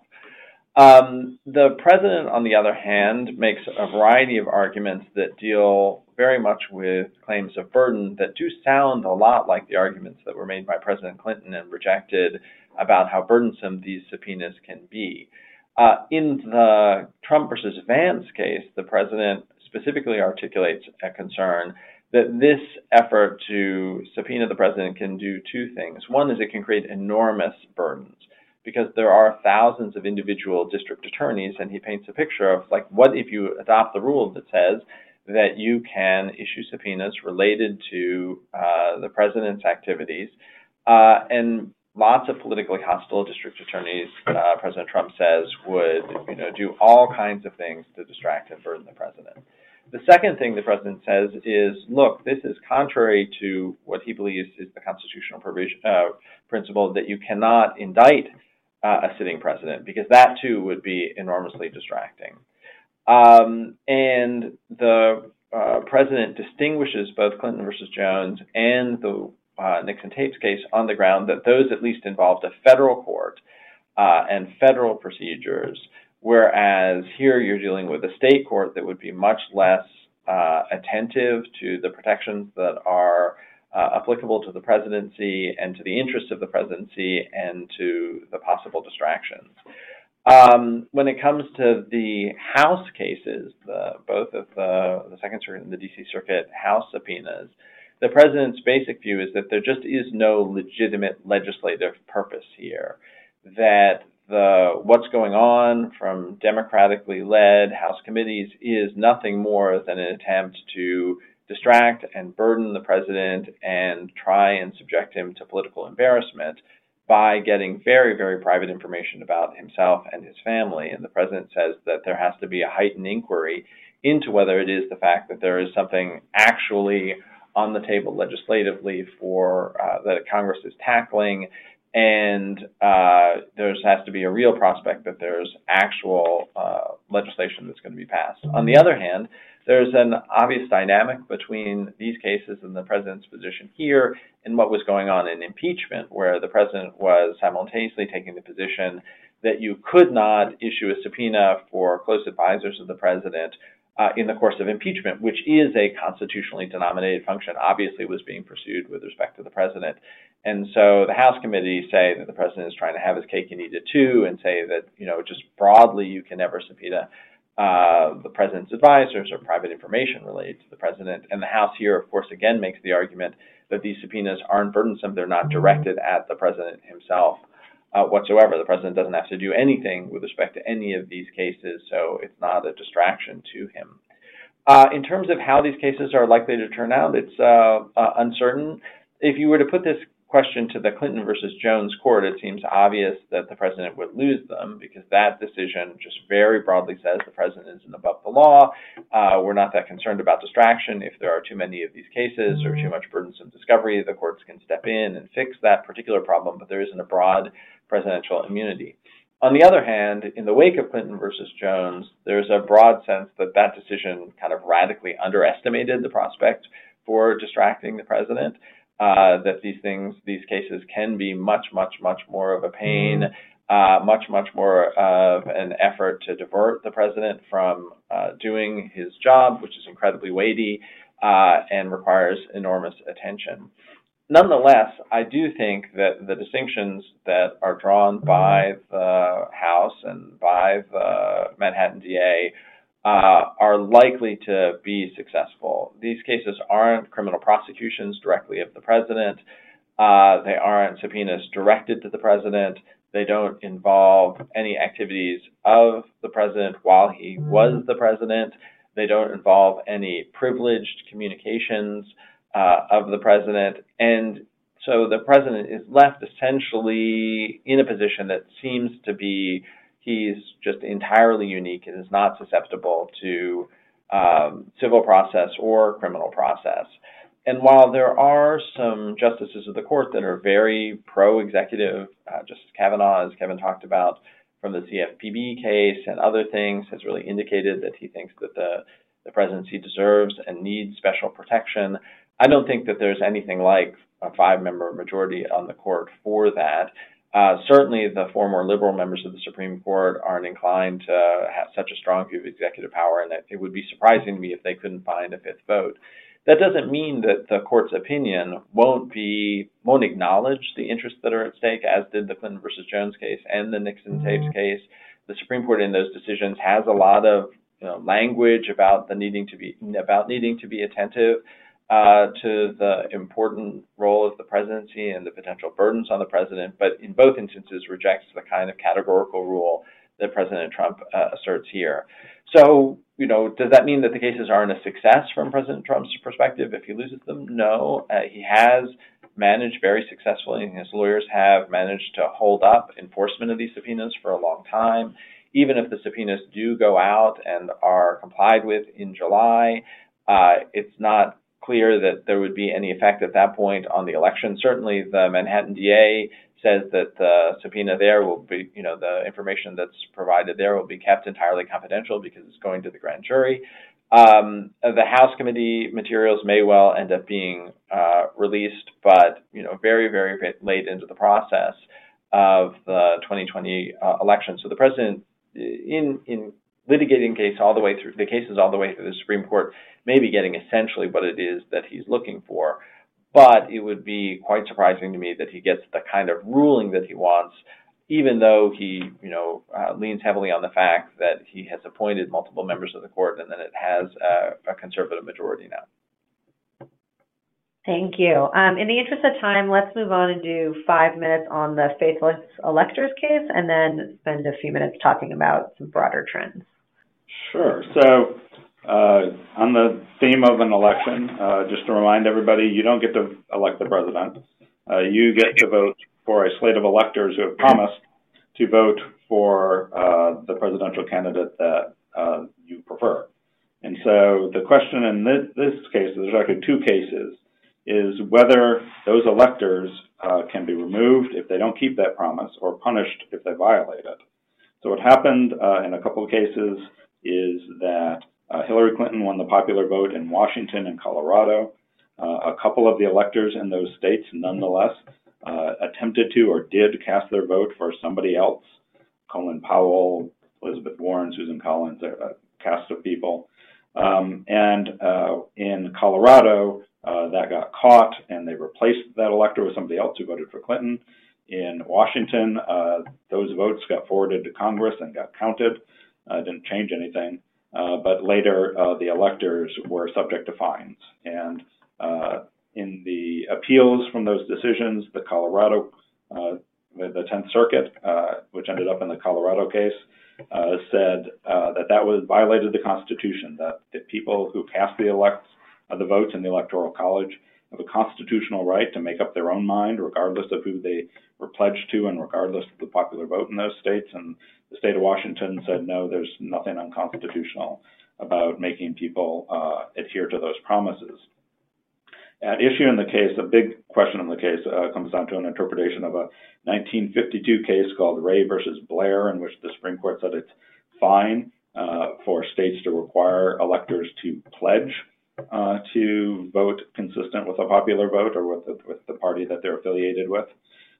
Um, the president, on the other hand, makes a variety of arguments that deal very much with claims of burden that do sound a lot like the arguments that were made by President Clinton and rejected about how burdensome these subpoenas can be. Uh, in the Trump versus Vance case, the president specifically articulates a concern that this effort to subpoena the president can do two things. One is it can create enormous burdens because there are thousands of individual district attorneys, and he paints a picture of like, what if you adopt the rule that says that you can issue subpoenas related to uh, the president's activities, uh, and lots of politically hostile district attorneys, uh, President Trump says, would you know do all kinds of things to distract and burden the president. The second thing the president says is, look, this is contrary to what he believes is the constitutional provision, uh, principle that you cannot indict uh, a sitting president because that too would be enormously distracting. Um, and the uh, president distinguishes both Clinton versus Jones and the uh, Nixon tapes case on the ground that those at least involved a federal court uh, and federal procedures Whereas here you're dealing with a state court that would be much less uh, attentive to the protections that are uh, applicable to the presidency and to the interests of the presidency and to the possible distractions. Um, when it comes to the House cases, the, both of the, the Second Circuit and the D.C. Circuit House subpoenas, the president's basic view is that there just is no legitimate legislative purpose here. That the what's going on from democratically led House committees is nothing more than an attempt to distract and burden the president and try and subject him to political embarrassment by getting very, very private information about himself and his family. And the president says that there has to be a heightened inquiry into whether it is the fact that there is something actually on the table legislatively for uh, that Congress is tackling and uh, there has to be a real prospect that there's actual uh, legislation that's going to be passed. On the other hand, there's an obvious dynamic between these cases and the president's position here and what was going on in impeachment, where the president was simultaneously taking the position that you could not issue a subpoena for close advisors of the president uh, in the course of impeachment, which is a constitutionally denominated function, obviously was being pursued with respect to the president. And so the House committees say that the president is trying to have his cake and eat it too, and say that you know just broadly you can never subpoena uh, the president's advisors or private information related to the president. And the House here, of course, again makes the argument that these subpoenas aren't burdensome; they're not directed at the president himself uh, whatsoever. The president doesn't have to do anything with respect to any of these cases, so it's not a distraction to him. Uh, in terms of how these cases are likely to turn out, it's uh, uh uncertain. If you were to put this question to the Clinton versus Jones court, it seems obvious that the president would lose them because that decision just very broadly says the president isn't above the law. Uh, we're not that concerned about distraction. If there are too many of these cases or too much burdensome discovery, the courts can step in and fix that particular problem, but there isn't a broad presidential immunity. On the other hand, in the wake of Clinton versus Jones, there's a broad sense that that decision kind of radically underestimated the prospect for distracting the president uh, that these things, these cases can be much, much, much more of a pain, uh, much, much more of an effort to divert the president from uh, doing his job, which is incredibly weighty uh, and requires enormous attention. Nonetheless, I do think that the distinctions that are drawn by the House and by the Manhattan DA uh, are likely to be successful. These cases aren't criminal prosecutions directly of the president. Uh, they aren't subpoenas directed to the president. They don't involve any activities of the president while he was the president. They don't involve any privileged communications uh, of the president. And so the president is left essentially in a position that seems to be he's just entirely unique and is not susceptible to um, civil process or criminal process. And while there are some justices of the court that are very pro executive, uh, Justice Kavanaugh, as Kevin talked about from the CFPB case and other things, has really indicated that he thinks that the, the presidency deserves and needs special protection. I don't think that there's anything like a five member majority on the court for that. Uh, certainly, the four more liberal members of the Supreme Court aren't inclined to have such a strong view of executive power, and it would be surprising to me if they couldn't find a fifth vote. That doesn't mean that the court's opinion won't be won't acknowledge the interests that are at stake, as did the Clinton versus Jones case and the Nixon tapes case. The Supreme Court in those decisions has a lot of you know, language about the needing to be about needing to be attentive uh, to the important role of the presidency and the potential burdens on the president, but in both instances rejects the kind of categorical rule that President Trump uh, asserts here. So, you know, does that mean that the cases aren't a success from President Trump's perspective if he loses them? No, uh, he has managed very successfully, and his lawyers have managed to hold up enforcement of these subpoenas for a long time. Even if the subpoenas do go out and are complied with in July, uh, it's not clear that there would be any effect at that point on the election. Certainly, the Manhattan DA says that the subpoena there will be, you know, the information that's provided there will be kept entirely confidential because it's going to the grand jury. Um, the House committee materials may well end up being uh, released, but you know, very, very late into the process of the 2020 uh, election. So the president, in in litigating case all the way through the cases all the way through the Supreme Court may be getting essentially what it is that he's looking for. But it would be quite surprising to me that he gets the kind of ruling that he wants, even though he, you know, uh, leans heavily on the fact that he has appointed multiple members of the court and that it has a, a conservative majority now. Thank you. Um, in the interest of time, let's move on and do five minutes on the faithless electors case and then spend a few minutes talking about some broader trends. Sure. So, uh, on the theme of an election, uh, just to remind everybody, you don't get to elect the president. Uh, you get to vote for a slate of electors who have promised to vote for uh, the presidential candidate that uh, you prefer. And so the question in this, this, case, there's actually two cases, is whether those electors uh, can be removed if they don't keep that promise or punished if they violate it. So what happened in a couple of cases is that uh, Hillary Clinton won the popular vote in Washington and Colorado. Uh, a couple of the electors in those states, nonetheless, uh, attempted to or did cast their vote for somebody else. Colin Powell, Elizabeth Warren, Susan Collins, a, cast of people. Um, and uh, in Colorado, uh, that got caught, and they replaced that elector with somebody else who voted for Clinton. In Washington, uh, those votes got forwarded to Congress and got counted uh, didn't change anything. Uh, but later, uh, the electors were subject to fines. And uh, in the appeals from those decisions, the Colorado, uh, the 10th Circuit, which ended up in the Colorado case, said that that was violated the Constitution, that the people who cast the elects, the votes in the Electoral College have a constitutional right to make up their own mind, regardless of who they were pledged to and regardless of the popular vote in those states. And the state of Washington said, no, there's nothing unconstitutional about making people uh, adhere to those promises. At issue in the case, a big question in the case uh, comes down to an interpretation of a 1952 case called Ray versus Blair, in which the Supreme Court said it's fine uh, for states to require electors to pledge uh, to vote consistent with a popular vote or with the, with the party that they're affiliated with.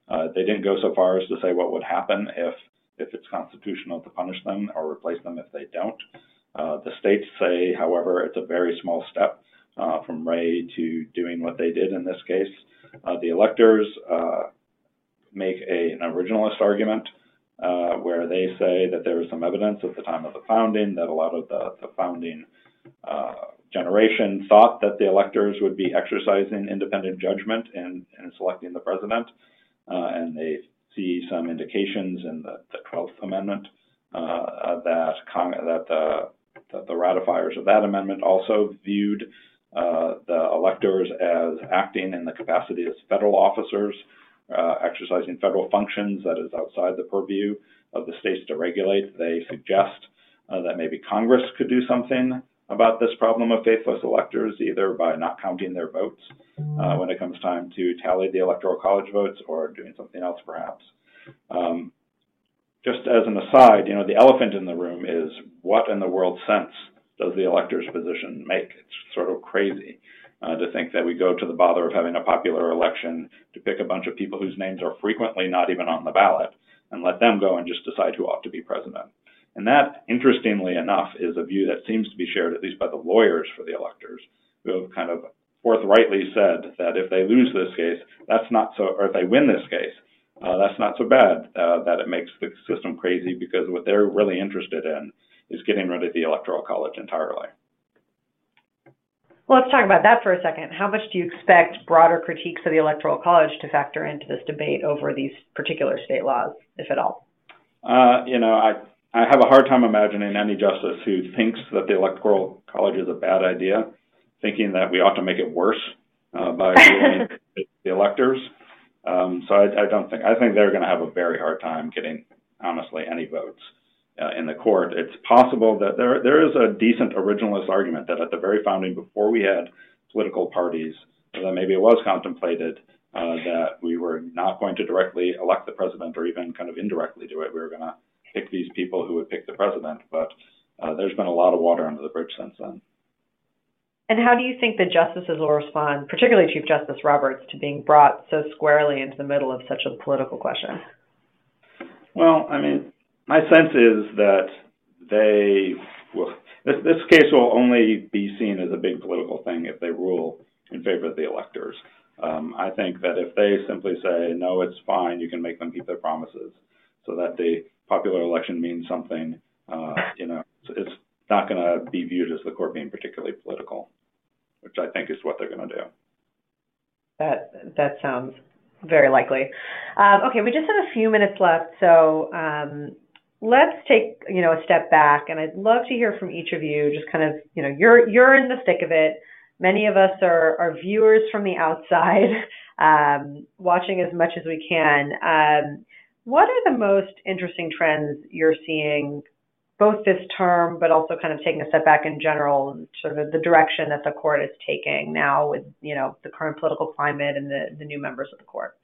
Uh, they didn't go so far as to say what would happen if if it's constitutional to punish them or replace them if they don't. Uh, the states say, however, it's a very small step uh, from Ray to doing what they did in this case. Uh, the electors uh, make a, an originalist argument uh, where they say that there is some evidence at the time of the founding that a lot of the, the founding uh, generation thought that the electors would be exercising independent judgment in, in selecting the president, and they see some indications in the, the 12th Amendment uh, that, that, the, that the ratifiers of that amendment also viewed uh, the electors as acting in the capacity as federal officers, uh, exercising federal functions that is outside the purview of the states to regulate. They suggest uh, that maybe Congress could do something about this problem of faithless electors, either by not counting their votes uh, when it comes time to tally the electoral college votes or doing something else perhaps. Um, just as an aside, you know, the elephant in the room is what in the world sense does the elector's position make? It's sort of crazy uh, to think that we go to the bother of having a popular election to pick a bunch of people whose names are frequently not even on the ballot and let them go and just decide who ought to be president. And that, interestingly enough, is a view that seems to be shared at least by the lawyers for the electors, who have kind of forthrightly said that if they lose this case, that's not so, or if they win this case, uh, that's not so bad. Uh, that it makes the system crazy because what they're really interested in is getting rid of the electoral college entirely. Well, let's talk about that for a second. How much do you expect broader critiques of the electoral college to factor into this debate over these particular state laws, if at all? Uh, you know, I I have a hard time imagining any justice who thinks that the electoral college is a bad idea, thinking that we ought to make it worse uh, by ruling the electors. Um, so I, I, don't think I think they're going to have a very hard time getting, honestly, any votes uh, in the court. It's possible that there there is a decent originalist argument that at the very founding, before we had political parties, that maybe it was contemplated uh, that we were not going to directly elect the president or even kind of indirectly do it. We were going to pick these people who would pick the president. But uh, there's been a lot of water under the bridge since then. And how do you think the justices will respond, particularly Chief Justice Roberts, to being brought so squarely into the middle of such a political question? Well, I mean, my sense is that they will. This, this case will only be seen as a big political thing if they rule in favor of the electors. Um, I think that if they simply say, no, it's fine, you can make them keep their promises, so that the popular election means something, uh, you know, it's, not going to be viewed as the court being particularly political, which I think is what they're going to do. That that sounds very likely. Um, okay, we just have a few minutes left, so um, let's take you know a step back, and I'd love to hear from each of you. Just kind of you know you're you're in the thick of it. Many of us are, are viewers from the outside, um, watching as much as we can. What are the most interesting trends you're seeing both this term, but also kind of taking a step back in general, sort of the direction that the court is taking now with, you know, the current political climate and the, the new members of the court?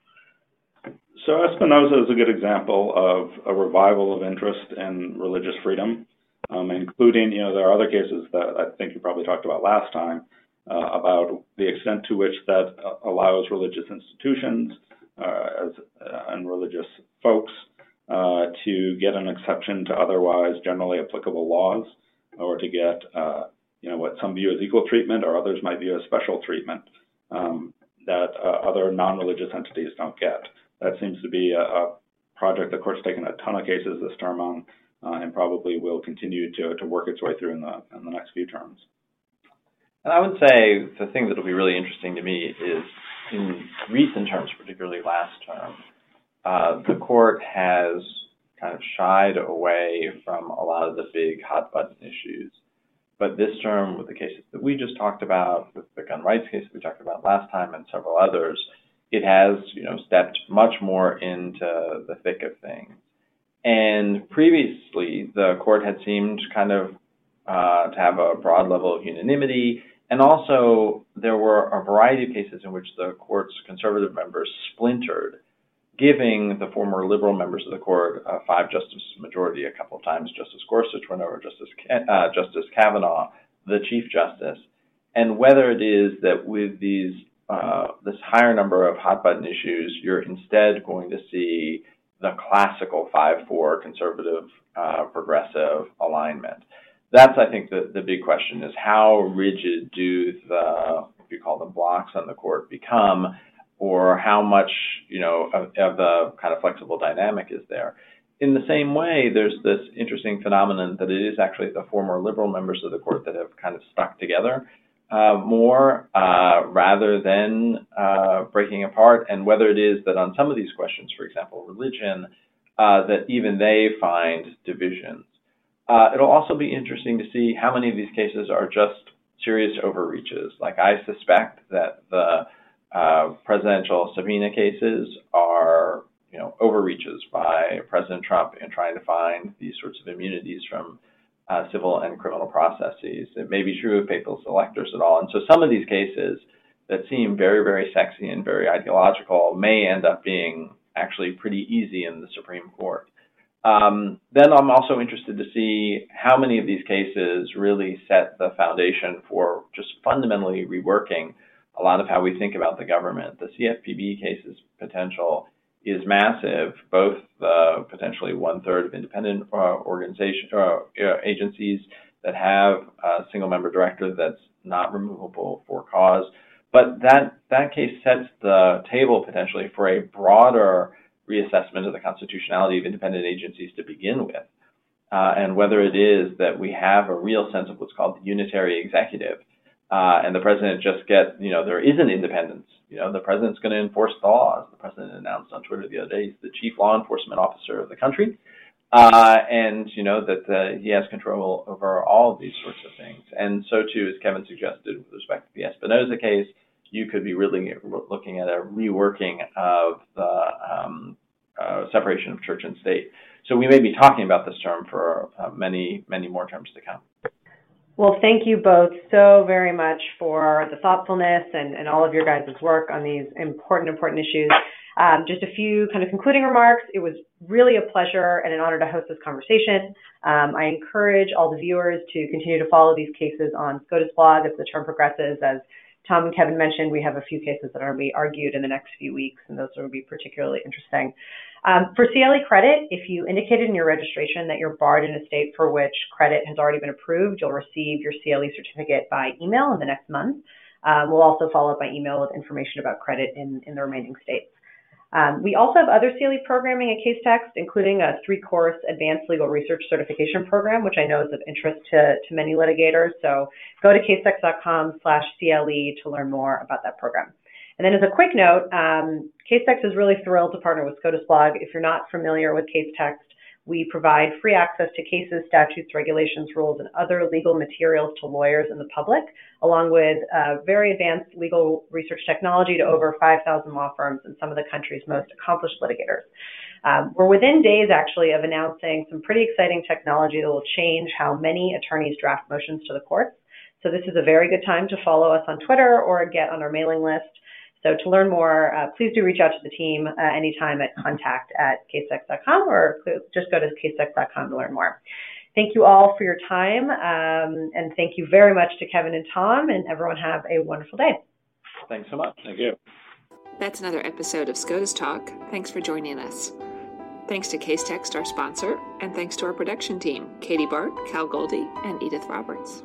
So Espinoza is a good example of a revival of interest in religious freedom, um, including, you know, there are other cases that I think you probably talked about last time uh, about the extent to which that uh, allows religious institutions uh, as, uh, and religious folks uh, to get an exception to otherwise generally applicable laws, or to get you know what some view as equal treatment, or others might view as special treatment um, that other non-religious entities don't get. That seems to be a, a, project the court's taken a ton of cases this term on, and probably will continue to, to work its way through in the in the next few terms. And I would say the thing that will be really interesting to me is in recent terms, particularly last term, uh, the court has kind of shied away from a lot of the big hot button issues. But this term, with the cases that we just talked about, with the gun rights case that we talked about last time, and several others, it has, you know, stepped much more into the thick of things. And previously, the court had seemed kind of uh, to have a broad level of unanimity and also, there were a variety of cases in which the court's conservative members splintered, giving the former liberal members of the court a five justice majority a couple of times. Justice Gorsuch went over Justice, uh, Justice Kavanaugh, the Chief Justice. And whether it is that with these uh, this higher number of hot button issues, you're instead going to see the classical 5 4 conservative uh, progressive alignment that's I think the the big question is how rigid do the if you call them blocs on the court become, or how much you know of, of the kind of flexible dynamic is there. in the same way, there's this interesting phenomenon that it is actually the former liberal members of the court that have kind of stuck together uh, more uh, rather than uh, breaking apart, and whether it is that on some of these questions, for example, religion, uh, that even they find divisions. Uh, it'll also be interesting to see how many of these cases are just serious overreaches. Like I suspect that the uh, presidential subpoena cases are, you know, overreaches by President Trump in trying to find these sorts of immunities from uh, civil and criminal processes. It may be true of papal electors at all. And so some of these cases that seem very, very sexy and very ideological may end up being actually pretty easy in the Supreme Court. Um, then I'm also interested to see how many of these cases really set the foundation for just fundamentally reworking a lot of how we think about the government. The CFPB case's potential is massive, both uh, potentially one third of independent uh, organization uh, agencies that have a single member director that's not removable for cause. But that that case sets the table potentially for a broader reassessment of the constitutionality of independent agencies to begin with, uh, and whether it is that we have a real sense of what's called the unitary executive, uh, and the president just get, you know, there isn't independence. You know, the president's going to enforce the laws. The president announced on Twitter the other day he's the chief law enforcement officer of the country. Uh, and you know that uh, he has control over all of these sorts of things. And so too, as Kevin suggested with respect to the Espinoza case, you could be really looking at a reworking of the um, uh, separation of church and state. So we may be talking about this term for uh, many, many more terms to come. Well, thank you both so very much for the thoughtfulness and, and all of your guys' work on these important, important issues. Um, just a few kind of concluding remarks. It was really a pleasure and an honor to host this conversation. Um, I encourage all the viewers to continue to follow these cases on SCOTUS blog as the term progresses. As Tom and Kevin mentioned, we have a few cases that are going to be argued in the next few weeks, and those will be particularly interesting. Um, for CLE credit, if you indicated in your registration that you're barred in a state for which credit has already been approved, you'll receive your CLE certificate by email in the next month. Uh, we'll also follow up by email with information about credit in, in the remaining states. Um, we also have other CLE programming at Case Casetext, including a three-course advanced legal research certification program, which I know is of interest to, to many litigators. So go to casetext.com slash CLE to learn more about that program. And then as a quick note, um, Casetext is really thrilled to partner with SCOTUS Blog. If you're not familiar with Casetext, we provide free access to cases, statutes, regulations, rules, and other legal materials to lawyers and the public, along with uh, very advanced legal research technology to over 5,000 law firms and some of the country's most accomplished litigators. Um, we're within days, actually, of announcing some pretty exciting technology that will change how many attorneys draft motions to the courts. So this is a very good time to follow us on Twitter or get on our mailing list. So to learn more, uh, please do reach out to the team uh, anytime at contact at casetext.com or just go to casetext.com to learn more. Thank you all for your time, um, and thank you very much to Kevin and Tom, and everyone have a wonderful day. Thanks so much. Thank you. That's another episode of SCOTUS Talk. Thanks for joining us. Thanks to Casetext, our sponsor, and thanks to our production team, Katie Bart, Cal Goldie, and Edith Roberts.